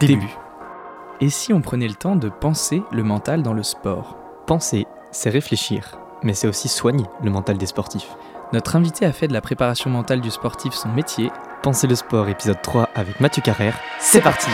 Début. Et si on prenait le temps de penser le mental dans le sport? Penser, c'est réfléchir, mais c'est aussi soigner le mental des sportifs. Notre invité a fait de la préparation mentale du sportif son métier. Penser le sport, épisode 3 avec Mathieu Carrère. C'est parti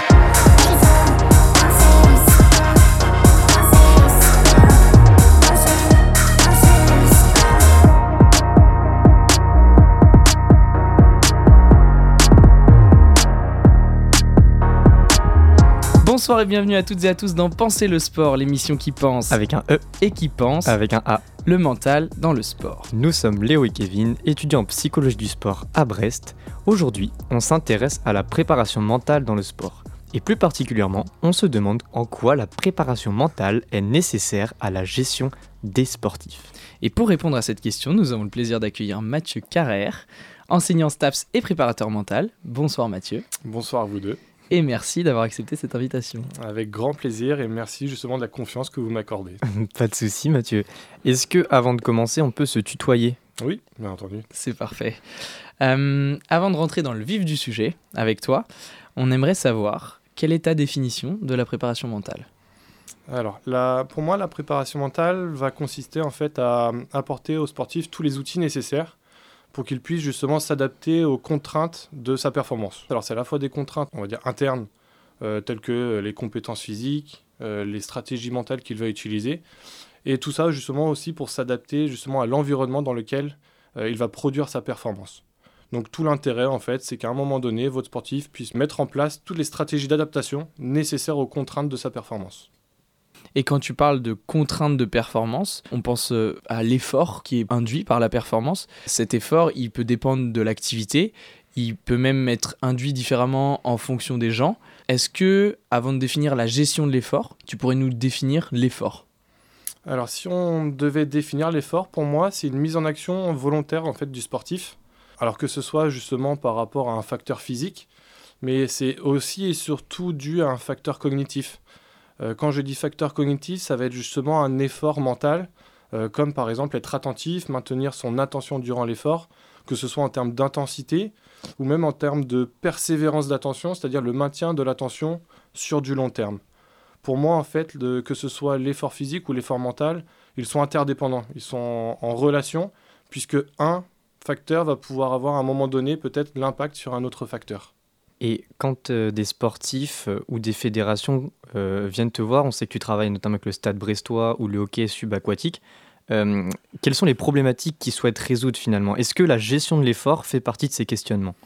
Bonsoir et bienvenue à toutes et à tous dans Penser le sport, l'émission qui pense Avec un E, et qui pense avec un A. le mental dans le sport. Nous sommes Léo et Kevin, étudiants en psychologie du sport à Brest. Aujourd'hui, on s'intéresse à la préparation mentale dans le sport. Et plus particulièrement, on se demande en quoi la préparation mentale est nécessaire à la gestion des sportifs. Et pour répondre à cette question, nous avons le plaisir d'accueillir Mathieu Carrère, enseignant STAPS et préparateur mental. Bonsoir Mathieu, Bonsoir à vous deux. Et merci d'avoir accepté cette invitation. Avec grand plaisir et merci justement de la confiance que vous m'accordez. Pas de souci, Mathieu. Est-ce que, avant de commencer, on peut se tutoyer? Oui, bien entendu. C'est parfait. Euh, avant de rentrer dans le vif du sujet avec toi, on aimerait savoir quelle est ta définition de la préparation mentale? Alors, la- pour moi, la préparation mentale va consister en fait à apporter aux sportifs tous les outils nécessaires pour qu'ils puissent justement s'adapter aux contraintes de sa performance. Alors, c'est à la fois des contraintes, on va dire, internes, euh, telles que les compétences physiques, euh, les stratégies mentales qu'il va utiliser, et tout ça justement aussi pour s'adapter justement à l'environnement dans lequel euh, il va produire sa performance. Donc tout l'intérêt en fait, c'est qu'à un moment donné, votre sportif puisse mettre en place toutes les stratégies d'adaptation nécessaires aux contraintes de sa performance. Et quand tu parles de contraintes de performance, on pense euh, à l'effort qui est induit par la performance. Cet effort, il peut dépendre de l'activité, il peut même être induit différemment en fonction des gens. Est-ce que, avant de définir la gestion de l'effort, tu pourrais nous définir l'effort? Alors si on devait définir l'effort, pour moi, c'est une mise en action volontaire en fait du sportif. Alors que ce soit justement par rapport à un facteur physique, mais c'est aussi et surtout dû à un facteur cognitif. Euh, quand je dis facteur cognitif, ça va être justement un effort mental, euh, comme par exemple être attentif, maintenir son attention durant l'effort, que ce soit en termes d'intensité ou même en termes de persévérance d'attention, c'est-à-dire le maintien de l'attention sur du long terme. Pour moi, en fait, que ce soit l'effort physique ou l'effort mental, ils sont interdépendants, ils sont en, en relation, puisque un facteur va pouvoir avoir à un moment donné peut-être l'impact sur un autre facteur. Et quand euh, des sportifs euh, ou des fédérations euh, viennent te voir, on sait que tu travailles notamment avec le stade brestois ou le hockey subaquatique, quelles sont les problématiques qu'ils souhaitent résoudre finalement? Est-ce que la gestion de l'effort fait partie de ces questionnements?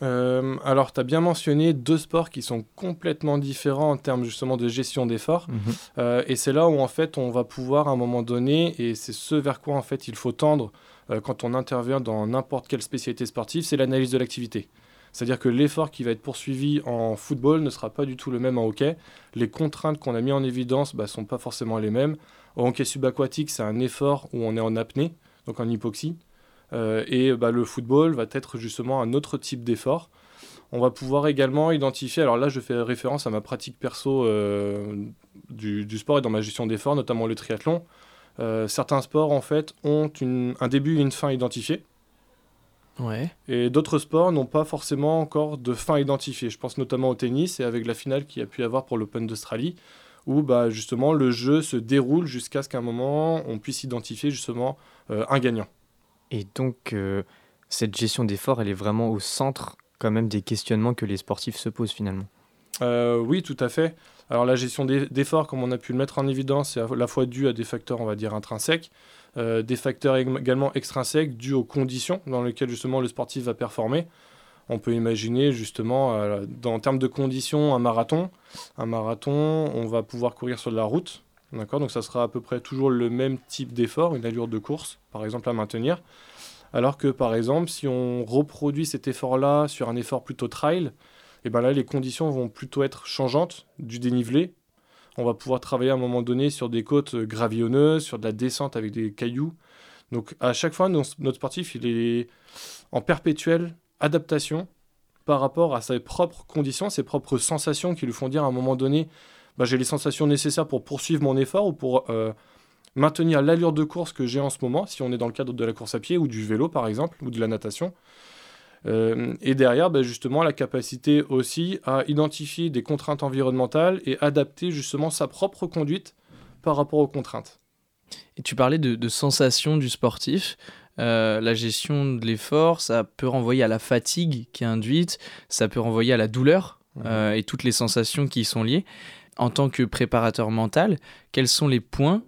Alors, tu as bien mentionné deux sports qui sont complètement différents en termes justement de gestion d'effort. Euh, et c'est là où en fait on va pouvoir à un moment donné, et c'est ce vers quoi en fait il faut tendre quand on intervient dans n'importe quelle spécialité sportive, c'est l'analyse de l'activité. C'est-à-dire que l'effort qui va être poursuivi en football ne sera pas du tout le même en hockey. Les contraintes qu'on a mis en évidence ne sont pas forcément les mêmes. Au hockey subaquatique, c'est un effort où on est en apnée, donc en hypoxie. Euh, et bah, le football va être justement un autre type d'effort. On va pouvoir également identifier, alors là je fais référence à ma pratique perso euh, du, sport et dans ma gestion d'efforts, notamment le triathlon. Euh, certains sports en fait ont un début et une fin identifiés, Ouais. et d'autres sports n'ont pas forcément encore de fin identifiée. Je pense notamment au tennis et avec la finale qu'il y a pu y avoir pour l'Open d'Australie, où bah, justement le jeu se déroule jusqu'à ce qu'à un moment on puisse identifier justement euh, un gagnant. Et donc, euh, cette gestion d'effort, elle est vraiment au centre quand même des questionnements que les sportifs se posent finalement. Euh, oui, tout à fait. Alors la gestion d'e- d'efforts, comme on a pu le mettre en évidence, c'est à la fois dû à des facteurs, on va dire, intrinsèques, euh, des facteurs ég- également extrinsèques dus aux conditions dans lesquelles justement le sportif va performer. On peut imaginer justement, euh, dans, en termes de conditions, un marathon. Un marathon, on va pouvoir courir sur de la route. D'accord? Donc ça sera à peu près toujours le même type d'effort, une allure de course, par exemple, à maintenir. Alors que par exemple, si on reproduit cet effort-là sur un effort plutôt trail, et ben là, les conditions vont plutôt être changeantes du dénivelé. On va pouvoir travailler à un moment donné sur des côtes euh, gravillonneuses, sur de la descente avec des cailloux. Donc à chaque fois, notre sportif, il est en perpétuelle adaptation par rapport à ses propres conditions, ses propres sensations qui lui font dire à un moment donné, bah, j'ai les sensations nécessaires pour poursuivre mon effort ou pour euh, maintenir l'allure de course que j'ai en ce moment, si on est dans le cadre de la course à pied ou du vélo par exemple, ou de la natation. Euh, et derrière, bah, justement, la capacité aussi à identifier des contraintes environnementales et adapter justement sa propre conduite par rapport aux contraintes. Et tu parlais de, de sensation du sportif. Euh, la gestion de l'effort, ça peut renvoyer à la fatigue qui est induite, ça peut renvoyer à la douleur Mhm. euh, et toutes les sensations qui y sont liées. En tant que préparateur mental, quels sont les points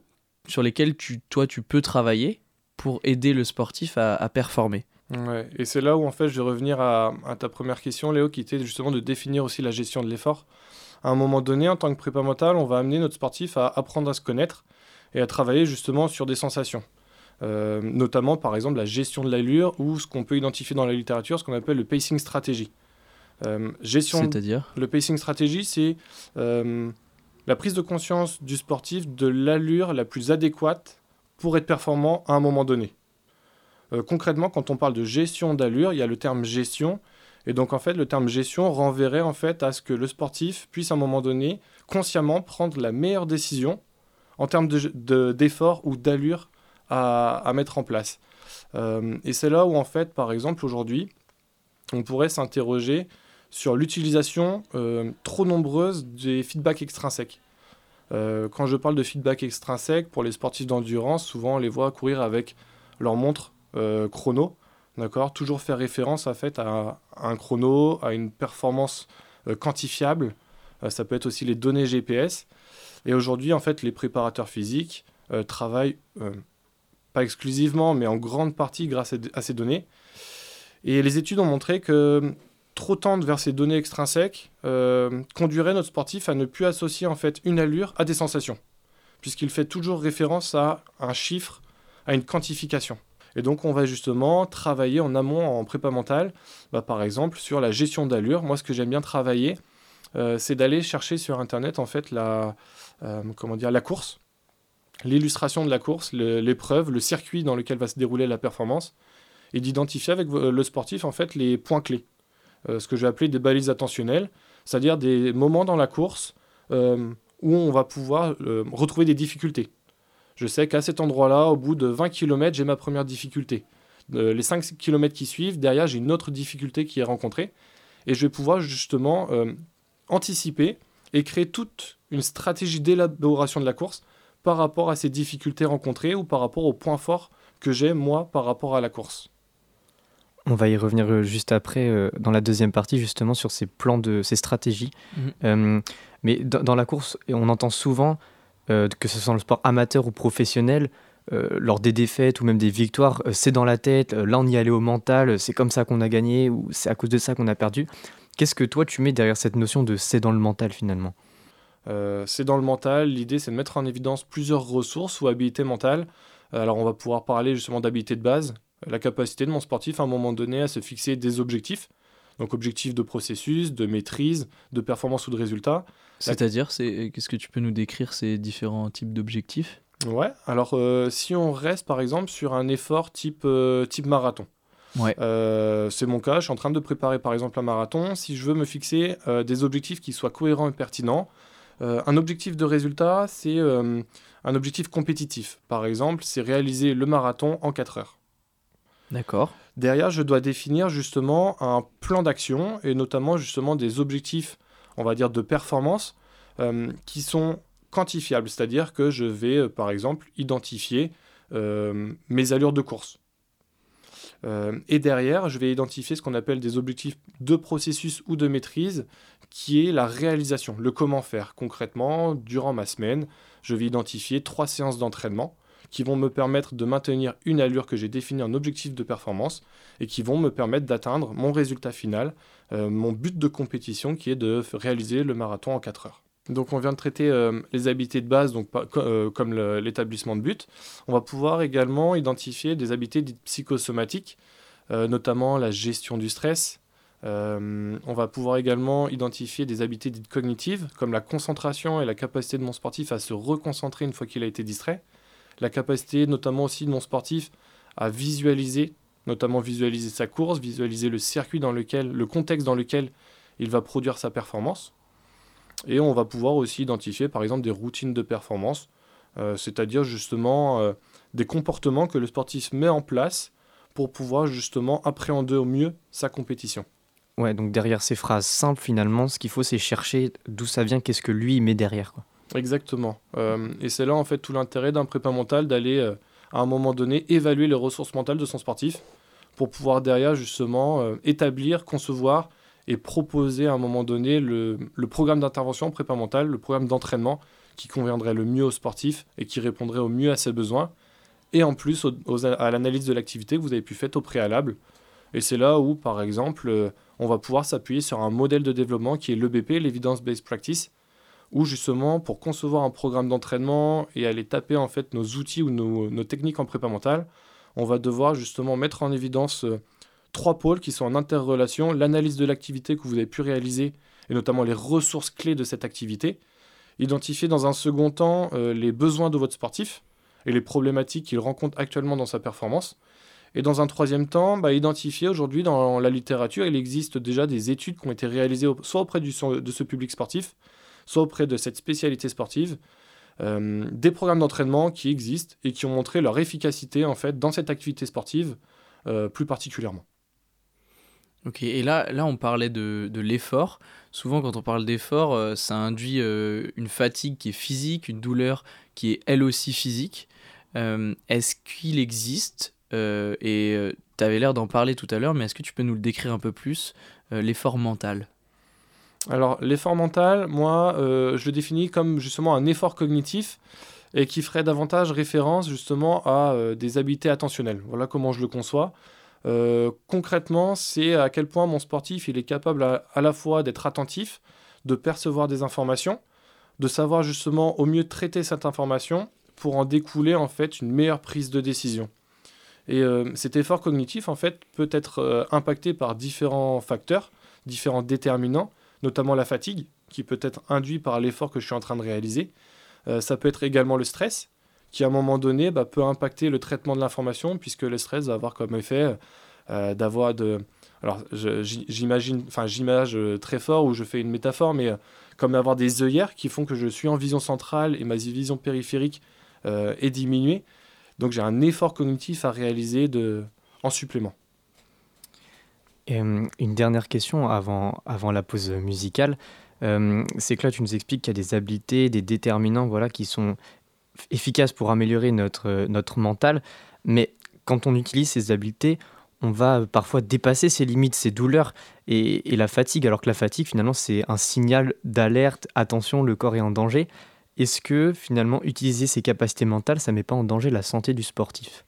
sur lesquels tu, toi tu peux travailler pour aider le sportif à, à performer? Ouais, et c'est là où en fait je vais revenir à, à ta première question, Léo, qui était justement de définir aussi la gestion de l'effort. À un moment donné, en tant que prépa mental, on va amener notre sportif à apprendre à se connaître et à travailler justement sur des sensations. Euh, notamment par exemple la gestion de l'allure ou ce qu'on peut identifier dans la littérature, ce qu'on appelle le pacing stratégie. Euh, gestion C'est-à-dire? le pacing stratégie, c'est euh, la prise de conscience du sportif de l'allure la plus adéquate pour être performant à un moment donné. Euh, concrètement, quand on parle de gestion d'allure, il y a le terme gestion. Et donc, en fait, le terme gestion renverrait en fait à ce que le sportif puisse à un moment donné consciemment prendre la meilleure décision en termes d'effort de, ou d'allure à, à, mettre en place. Euh, et c'est là où, en fait, par exemple, aujourd'hui, on pourrait s'interroger sur l'utilisation euh, trop nombreuse des feedbacks extrinsèques. Quand je parle de feedback extrinsèque, pour les sportifs d'endurance, souvent on les voit courir avec leur montre euh, chrono, d'accord Toujours faire référence en fait, à, un chrono, à une performance euh, quantifiable. Euh, ça peut être aussi les données GPS. Et aujourd'hui, en fait, les préparateurs physiques travaillent pas exclusivement, mais en grande partie grâce à ces données. Et les études ont montré que trop tendre vers ces données extrinsèques conduirait notre sportif à ne plus associer en fait une allure à des sensations, puisqu'il fait toujours référence à un chiffre, à une quantification. Et donc on va justement travailler en amont en prépa mentale, bah, par exemple sur la gestion d'allure. Moi ce que j'aime bien travailler, euh, c'est d'aller chercher sur internet en fait la, euh, comment dire, la course, l'illustration de la course, l'épreuve, le, circuit dans lequel va se dérouler la performance, et d'identifier avec le sportif en fait les points clés. Euh, ce que je vais appeler des balises attentionnelles, c'est-à-dire des moments dans la course où on va pouvoir retrouver des difficultés. Je sais qu'à cet endroit-là, au bout de 20 km, j'ai ma première difficulté. Euh, les 5 km qui suivent, derrière, j'ai une autre difficulté qui est rencontrée. Et je vais pouvoir justement euh, anticiper et créer toute une stratégie d'élaboration de la course par rapport à ces difficultés rencontrées ou par rapport aux points forts que j'ai, moi, par rapport à la course. On va y revenir juste après, euh, dans la deuxième partie, justement, sur ces plans, de ces stratégies. Mhm. Euh, mais dans, dans la course, on entend souvent, euh, que ce soit dans le sport amateur ou professionnel, euh, lors des défaites ou même des victoires, euh, c'est dans la tête, euh, là on y allait au mental, c'est comme ça qu'on a gagné ou c'est à cause de ça qu'on a perdu. Qu'est-ce que toi tu mets derrière cette notion de c'est dans le mental finalement? Euh, c'est dans le mental. L'idée, c'est de mettre en évidence plusieurs ressources ou habilités mentales. Alors, on va pouvoir parler justement d'habilités de base. La capacité de mon sportif à un moment donné à se fixer des objectifs. Donc, objectifs de processus, de maîtrise, de performance ou de résultat. C'est-à-dire, c'est qu'est-ce que tu peux nous décrire ces différents types d'objectifs? Ouais, alors euh, si on reste par exemple sur un effort type, euh, type marathon. Ouais. Euh, c'est mon cas, je suis en train de préparer par exemple un marathon. Si je veux me fixer euh, des objectifs qui soient cohérents et pertinents, euh, un objectif de résultat, c'est euh, un objectif compétitif. Par exemple, c'est réaliser le marathon en 4 heures. D'accord. Derrière, je dois définir justement un plan d'action et notamment justement des objectifs, on va dire, de performance euh, qui sont quantifiables. C'est-à-dire que je vais, euh, par exemple, identifier euh, mes allures de course. Et derrière, je vais identifier ce qu'on appelle des objectifs de processus ou de maîtrise, qui est la réalisation, le comment faire. Concrètement, durant ma semaine, je vais identifier trois séances d'entraînement qui vont me permettre de maintenir une allure que j'ai définie en objectif de performance et qui vont me permettre d'atteindre mon résultat final, euh, mon but de compétition qui est de réaliser le marathon en 4 heures. Donc on vient de traiter euh, les habiletés de base, euh, comme l'établissement de but. On va pouvoir également identifier des habiletés dites psychosomatiques, notamment la gestion du stress. On va pouvoir également identifier des habiletés dites cognitives, comme la concentration et la capacité de mon sportif à se reconcentrer une fois qu'il a été distrait la capacité notamment aussi de mon sportif à visualiser, notamment visualiser sa course, visualiser le circuit dans lequel, le contexte dans lequel il va produire sa performance. Et on va pouvoir aussi identifier par exemple des routines de performance, euh, c'est-à-dire justement euh, des comportements que le sportif met en place pour pouvoir justement appréhender au mieux sa compétition. Ouais, donc derrière ces phrases simples, finalement, ce qu'il faut, c'est chercher d'où ça vient, qu'est-ce que lui met derrière. Exactement. Euh, et c'est là, en fait, tout l'intérêt d'un prépa mental d'aller, euh, à un moment donné, évaluer les ressources mentales de son sportif pour pouvoir derrière, justement, euh, établir, concevoir et proposer à un moment donné le, programme d'intervention prépa mental, le programme d'entraînement qui conviendrait le mieux au sportif et qui répondrait au mieux à ses besoins. Et en plus, à l'analyse de l'activité que vous avez pu faire au préalable. Et c'est là où, par exemple, on va pouvoir s'appuyer sur un modèle de développement qui est l'EBP, l'Evidence-Based Practice, où justement, pour concevoir un programme d'entraînement et aller taper en fait nos outils ou nos, techniques en prépa mentale, on va devoir justement mettre en évidence euh, trois pôles qui sont en interrelation, l'analyse de l'activité que vous avez pu réaliser et notamment les ressources clés de cette activité, identifier dans un second temps euh, les besoins de votre sportif et les problématiques qu'il rencontre actuellement dans sa performance, et dans un troisième temps, bah, identifier aujourd'hui dans la littérature, il existe déjà des études qui ont été réalisées soit auprès de ce public sportif, soit auprès de cette spécialité sportive, euh, des programmes d'entraînement qui existent et qui ont montré leur efficacité en fait dans cette activité sportive euh, plus particulièrement. Ok, et là, là on parlait de, de l'effort. Souvent quand on parle d'effort, euh, ça induit une fatigue qui est physique, une douleur qui est elle aussi physique. Est-ce qu'il existe et tu avais l'air d'en parler tout à l'heure, mais est-ce que tu peux nous le décrire un peu plus, l'effort mental? Alors, l'effort mental, moi, je le définis comme justement un effort cognitif et qui ferait davantage référence justement à des habiletés attentionnelles. Voilà comment je le conçois. concrètement, c'est à quel point mon sportif il est capable à la fois d'être attentif, de percevoir des informations, de savoir justement au mieux traiter cette information pour en découler en fait une meilleure prise de décision. Et euh, cet effort cognitif, en fait, peut être euh, impacté par différents facteurs, différents déterminants, notamment la fatigue, qui peut être induit par l'effort que je suis en train de réaliser. Euh, ça peut être également le stress, qui à un moment donné bah, peut impacter le traitement de l'information, puisque le stress va avoir comme effet d'avoir de... Alors j'imagine, enfin j'image très fort ou je fais une métaphore, mais comme avoir des œillères qui font que je suis en vision centrale et ma vision périphérique est diminuée. Donc j'ai un effort cognitif à réaliser de, en supplément. Euh, une dernière question avant, avant la pause musicale. Euh, c'est que là, tu nous expliques qu'il y a des habiletés, des déterminants voilà, qui sont efficaces pour améliorer notre, notre mental. Mais quand on utilise ces habiletés, on va parfois dépasser ses limites, ses douleurs et, et la fatigue. Alors que la fatigue, finalement, c'est un signal d'alerte, attention, le corps est en danger. Est-ce que finalement utiliser ses capacités mentales, ça ne met pas en danger la santé du sportif?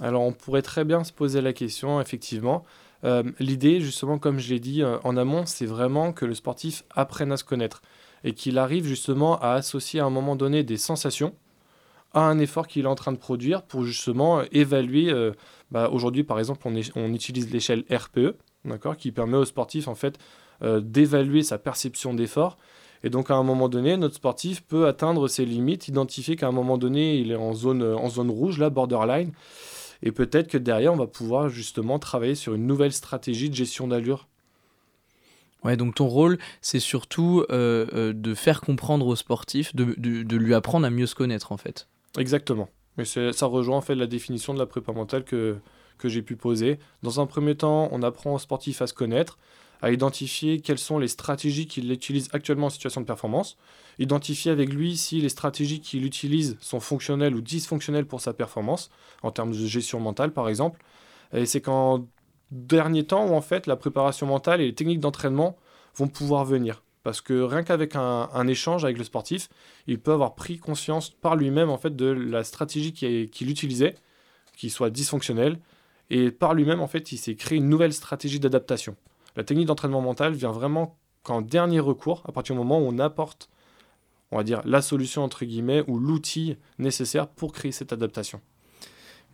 Alors on pourrait très bien se poser la question, effectivement. Euh, l'idée, justement, comme je l'ai dit euh, en amont, c'est vraiment que le sportif apprenne à se connaître et qu'il arrive justement à associer à un moment donné des sensations à un effort qu'il est en train de produire pour justement évaluer. Euh, bah, aujourd'hui, par exemple, on, on utilise l'échelle RPE, d'accord, qui permet au sportif en fait d'évaluer sa perception d'effort et donc à un moment donné, notre sportif peut atteindre ses limites, identifier qu'à un moment donné, il est en zone, en zone rouge, là, borderline. Et peut-être que derrière, on va pouvoir justement travailler sur une nouvelle stratégie de gestion d'allure. Ouais, donc ton rôle, c'est surtout euh, euh, de faire comprendre au sportif, de, de, de, lui apprendre à mieux se connaître en fait. Exactement. Mais ça rejoint en fait la définition de la prépa mentale que, que j'ai pu poser. Dans un premier temps, on apprend au sportif à se connaître à identifier quelles sont les stratégies qu'il utilise actuellement en situation de performance, identifier avec lui si les stratégies qu'il utilise sont fonctionnelles ou dysfonctionnelles pour sa performance, en termes de gestion mentale par exemple. Et c'est qu'en dernier temps où en fait la préparation mentale et les techniques d'entraînement vont pouvoir venir. Parce que rien qu'avec un, échange avec le sportif, il peut avoir pris conscience par lui-même en fait de la stratégie qu'il utilisait, qui soit dysfonctionnelle, et par lui-même en fait il s'est créé une nouvelle stratégie d'adaptation. La technique d'entraînement mental vient vraiment qu'en dernier recours, à partir du moment où on apporte, on va dire, la solution entre guillemets ou l'outil nécessaire pour créer cette adaptation.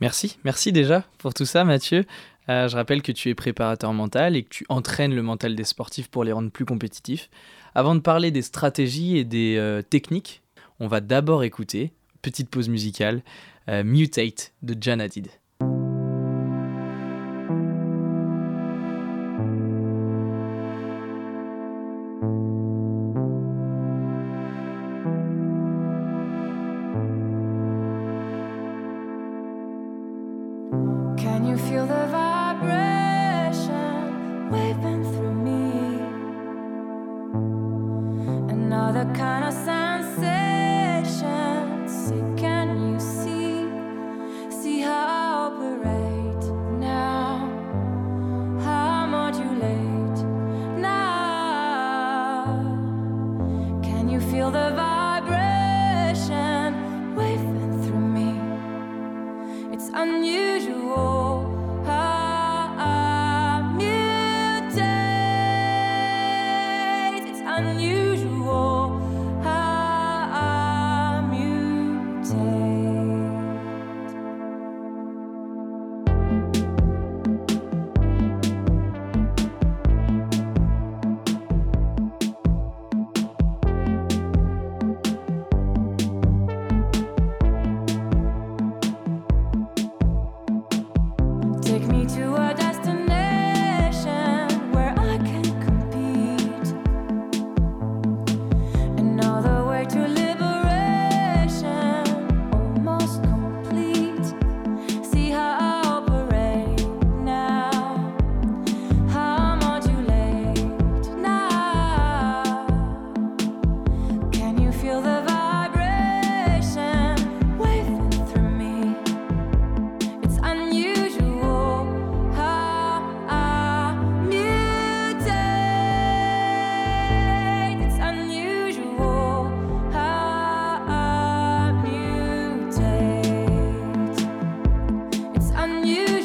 Merci, merci déjà pour tout ça Mathieu. Euh, je rappelle que tu es préparateur mental et que tu entraînes le mental des sportifs pour les rendre plus compétitifs. Avant de parler des stratégies et des euh, techniques, on va d'abord écouter, petite pause musicale, euh, Mutate de Jan Hadid. unusual.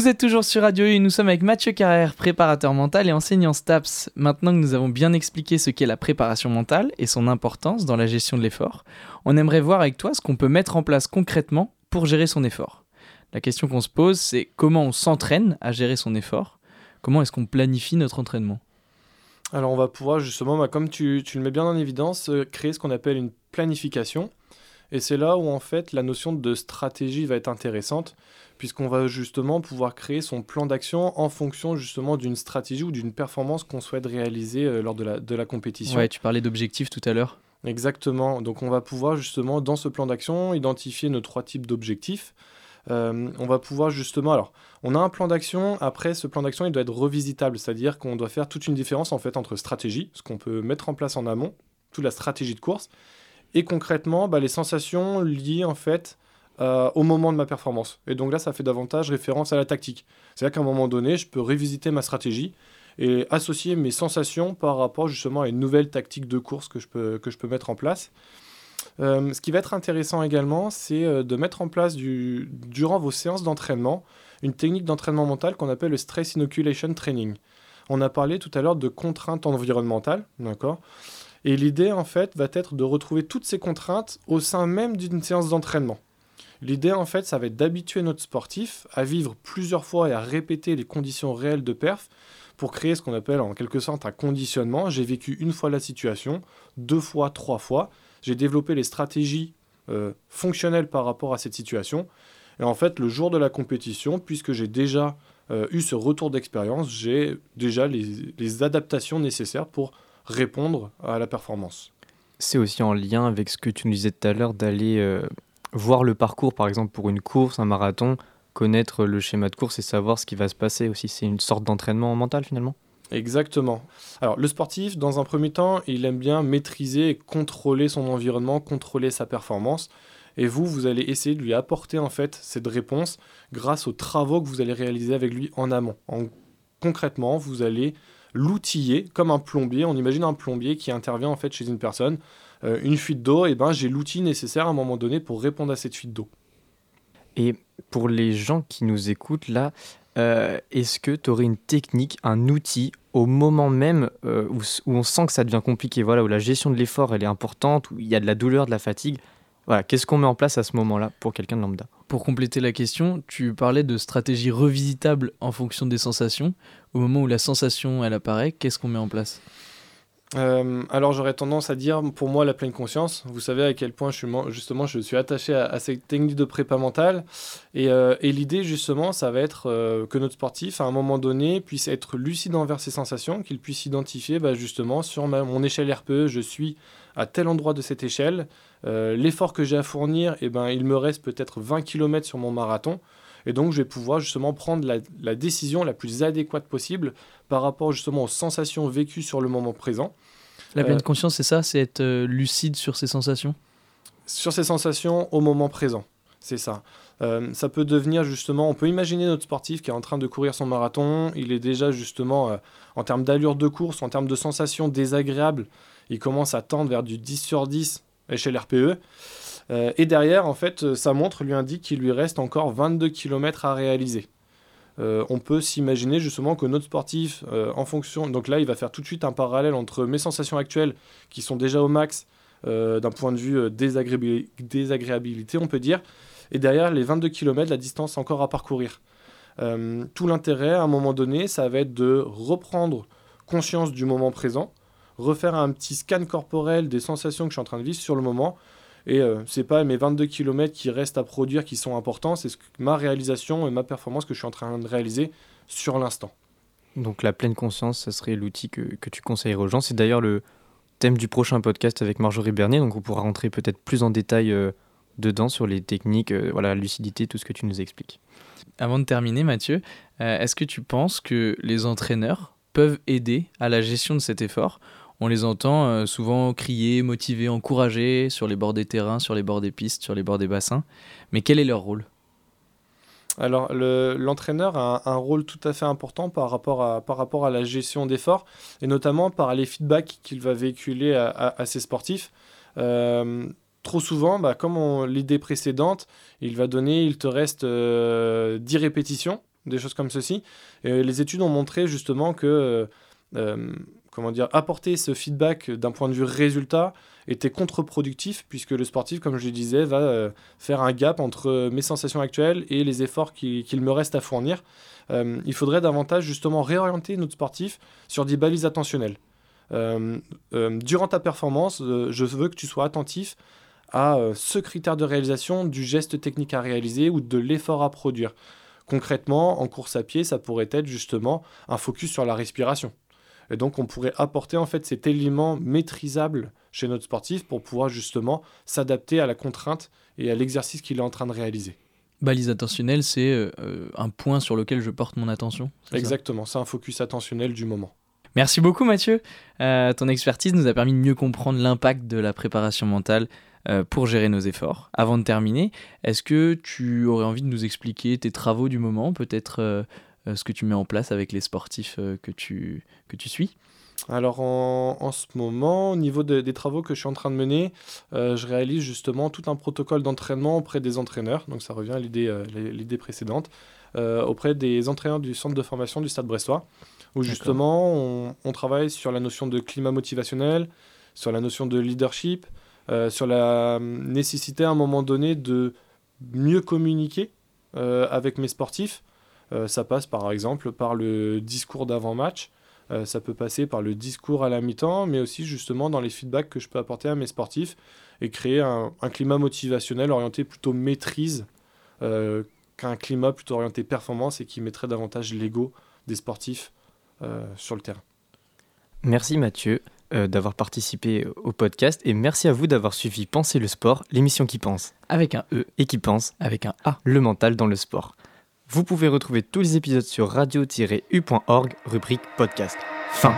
Vous êtes toujours sur Radio U, nous sommes avec Mathieu Carrère, préparateur mental et enseignant STAPS. Maintenant que nous avons bien expliqué ce qu'est la préparation mentale et son importance dans la gestion de l'effort, on aimerait voir avec toi ce qu'on peut mettre en place concrètement pour gérer son effort. La question qu'on se pose, c'est comment on s'entraîne à gérer son effort? Comment est-ce qu'on planifie notre entraînement? Alors on va pouvoir justement, bah, comme tu, tu le mets bien en évidence, euh, créer ce qu'on appelle une planification. Et c'est là où en fait la notion de stratégie va être intéressante, puisqu'on va justement pouvoir créer son plan d'action en fonction justement d'une stratégie ou d'une performance qu'on souhaite réaliser euh, lors de la, de la compétition. Ouais, tu parlais d'objectifs tout à l'heure. Exactement, donc on va pouvoir justement dans ce plan d'action identifier nos trois types d'objectifs. Euh, on va pouvoir justement. Alors, on a un plan d'action. Après, ce plan d'action, il doit être revisitable, c'est-à-dire qu'on doit faire toute une différence en fait entre stratégie, ce qu'on peut mettre en place en amont, toute la stratégie de course, et concrètement, bah, les sensations liées en fait euh, au moment de ma performance. Et donc là, ça fait davantage référence à la tactique. C'est-à-dire qu'à un moment donné, je peux révisiter ma stratégie et associer mes sensations par rapport justement à une nouvelle tactique de course que je peux, que je peux mettre en place. Euh, ce qui va être intéressant également, c'est euh, de mettre en place du, durant vos séances d'entraînement une technique d'entraînement mental qu'on appelle le Stress Inoculation Training. On a parlé tout à l'heure de contraintes environnementales, d'accord? Et l'idée, en fait, va être de retrouver toutes ces contraintes au sein même d'une séance d'entraînement. L'idée, en fait, ça va être d'habituer notre sportif à vivre plusieurs fois et à répéter les conditions réelles de perf pour créer ce qu'on appelle en quelque sorte un conditionnement. J'ai vécu une fois la situation, deux fois, trois fois. J'ai développé les stratégies euh, fonctionnelles par rapport à cette situation. Et en fait, le jour de la compétition, puisque j'ai déjà euh, eu ce retour d'expérience, j'ai déjà les, les adaptations nécessaires pour répondre à la performance. C'est aussi en lien avec ce que tu nous disais tout à l'heure d'aller euh, voir le parcours, par exemple pour une course, un marathon, connaître le schéma de course et savoir ce qui va se passer aussi. C'est une sorte d'entraînement mental finalement. Exactement. Alors le sportif, dans un premier temps, il aime bien maîtriser et contrôler son environnement, contrôler sa performance. Et vous, vous allez essayer de lui apporter en fait cette réponse grâce aux travaux que vous allez réaliser avec lui en amont. En, concrètement, vous allez l'outiller comme un plombier. On imagine un plombier qui intervient en fait chez une personne. Euh, une fuite d'eau, et ben j'ai l'outil nécessaire à un moment donné pour répondre à cette fuite d'eau. Et pour les gens qui nous écoutent là, euh, est-ce que tu aurais une technique, un outil au moment même euh, où, où on sent que ça devient compliqué, voilà, où la gestion de l'effort elle est importante, où il y a de la douleur, de la fatigue voilà, Qu'est-ce qu'on met en place à ce moment-là pour quelqu'un de lambda? Pour compléter la question, tu parlais de stratégie revisitable en fonction des sensations. Au moment où la sensation elle apparaît, qu'est-ce qu'on met en place? Euh, alors j'aurais tendance à dire pour moi la pleine conscience. Vous savez à quel point je suis justement je suis attaché à, cette technique de prépa mentale. Et, euh, l'idée justement ça va être euh, que notre sportif à un moment donné puisse être lucide envers ses sensations, qu'il puisse identifier bah, justement sur mon échelle RPE je suis à tel endroit de cette échelle, l'effort que j'ai à fournir et ben il me reste peut-être 20 km sur mon marathon et donc je vais pouvoir justement prendre la, la décision la plus adéquate possible par rapport justement aux sensations vécues sur le moment présent. La pleine Euh, conscience, c'est ça C'est être euh, lucide sur ses sensations? Sur ses sensations au moment présent. C'est ça. Euh, ça peut devenir justement, on peut imaginer notre sportif qui est en train de courir son marathon, il est déjà justement euh, en termes d'allure de course, en termes de sensations désagréables, il commence à tendre vers du 10 sur 10 échelle RPE. Euh, et derrière, en fait, euh, sa montre lui indique qu'il lui reste encore 22 km à réaliser. Euh, on peut s'imaginer justement que notre sportif, en fonction, donc là, il va faire tout de suite un parallèle entre mes sensations actuelles qui sont déjà au max d'un point de vue désagréabil- désagréabilité, on peut dire, et derrière les 22 km, la distance encore à parcourir. Tout l'intérêt, à un moment donné, ça va être de reprendre conscience du moment présent, refaire un petit scan corporel des sensations que je suis en train de vivre sur le moment. Et euh, c'est pas mes 22 km qui restent à produire qui sont importants, c'est ce que- ma réalisation et ma performance que je suis en train de réaliser sur l'instant. Donc la pleine conscience, ça serait l'outil que, que tu conseillerais aux gens. C'est d'ailleurs le thème du prochain podcast avec Marjorie Bernier, donc on pourra rentrer peut-être plus en détail euh, dedans sur les techniques, euh, voilà, la lucidité, tout ce que tu nous expliques. Avant de terminer, Mathieu, euh, est-ce que tu penses que les entraîneurs peuvent aider à la gestion de cet effort On les entend euh, souvent crier, motiver, encourager sur les bords des terrains, sur les bords des pistes, sur les bords des bassins. Mais quel est leur rôle? Alors, le- l'entraîneur a un, rôle tout à fait important par rapport à, la gestion d'efforts, et notamment par les feedbacks qu'il va véhiculer à, ses sportifs. Euh, trop souvent, bah, comme l'idée précédente, il va donner, il te reste euh, 10 répétitions, des choses comme ceci. Et les études ont montré justement que euh, comment dire, apporter ce feedback d'un point de vue résultat était contre-productif, puisque le sportif, comme je le disais, va euh, faire un gap entre mes sensations actuelles et les efforts qui- qu'il me reste à fournir. Euh, il faudrait davantage justement réorienter notre sportif sur des balises attentionnelles. Euh, durant ta performance, je veux que tu sois attentif à ce critère de réalisation du geste technique à réaliser ou de l'effort à produire. Concrètement, en course à pied, ça pourrait être justement un focus sur la respiration. Et donc, on pourrait apporter en fait cet élément maîtrisable chez notre sportif pour pouvoir justement s'adapter à la contrainte et à l'exercice qu'il est en train de réaliser. Balise attentionnelle, c'est euh, un point sur lequel je porte mon attention. Exactement, c'est un focus attentionnel du moment. Merci beaucoup Mathieu. Euh, ton expertise nous a permis de mieux comprendre l'impact de la préparation mentale euh, pour gérer nos efforts. Avant de terminer, est-ce que tu aurais envie de nous expliquer tes travaux du moment, peut-être ce que tu mets en place avec les sportifs euh, que, tu, que tu suis Alors en, en ce moment, au niveau de- des travaux que je suis en train de mener, euh, je réalise justement tout un protocole d'entraînement auprès des entraîneurs. Donc ça revient à l'idée euh, l'idée précédente, euh, auprès des entraîneurs du centre de formation du Stade Brestois, où justement on, on travaille sur la notion de climat motivationnel, sur la notion de leadership, euh, sur la hum, nécessité à un moment donné de mieux communiquer euh, avec mes sportifs. Euh, ça passe par exemple par le discours d'avant-match. Euh, ça peut passer par le discours à la mi-temps, mais aussi justement dans les feedbacks que je peux apporter à mes sportifs et créer un, un climat motivationnel orienté plutôt maîtrise euh, qu'un climat plutôt orienté performance et qui mettrait davantage l'ego des sportifs euh, sur le terrain. Merci Mathieu euh, d'avoir participé au podcast et merci à vous d'avoir suivi Penser le sport, l'émission qui pense Avec un E, et qui pense avec un A. le mental dans le sport. Vous pouvez retrouver tous les épisodes sur radio-u.org, rubrique podcast. Fin.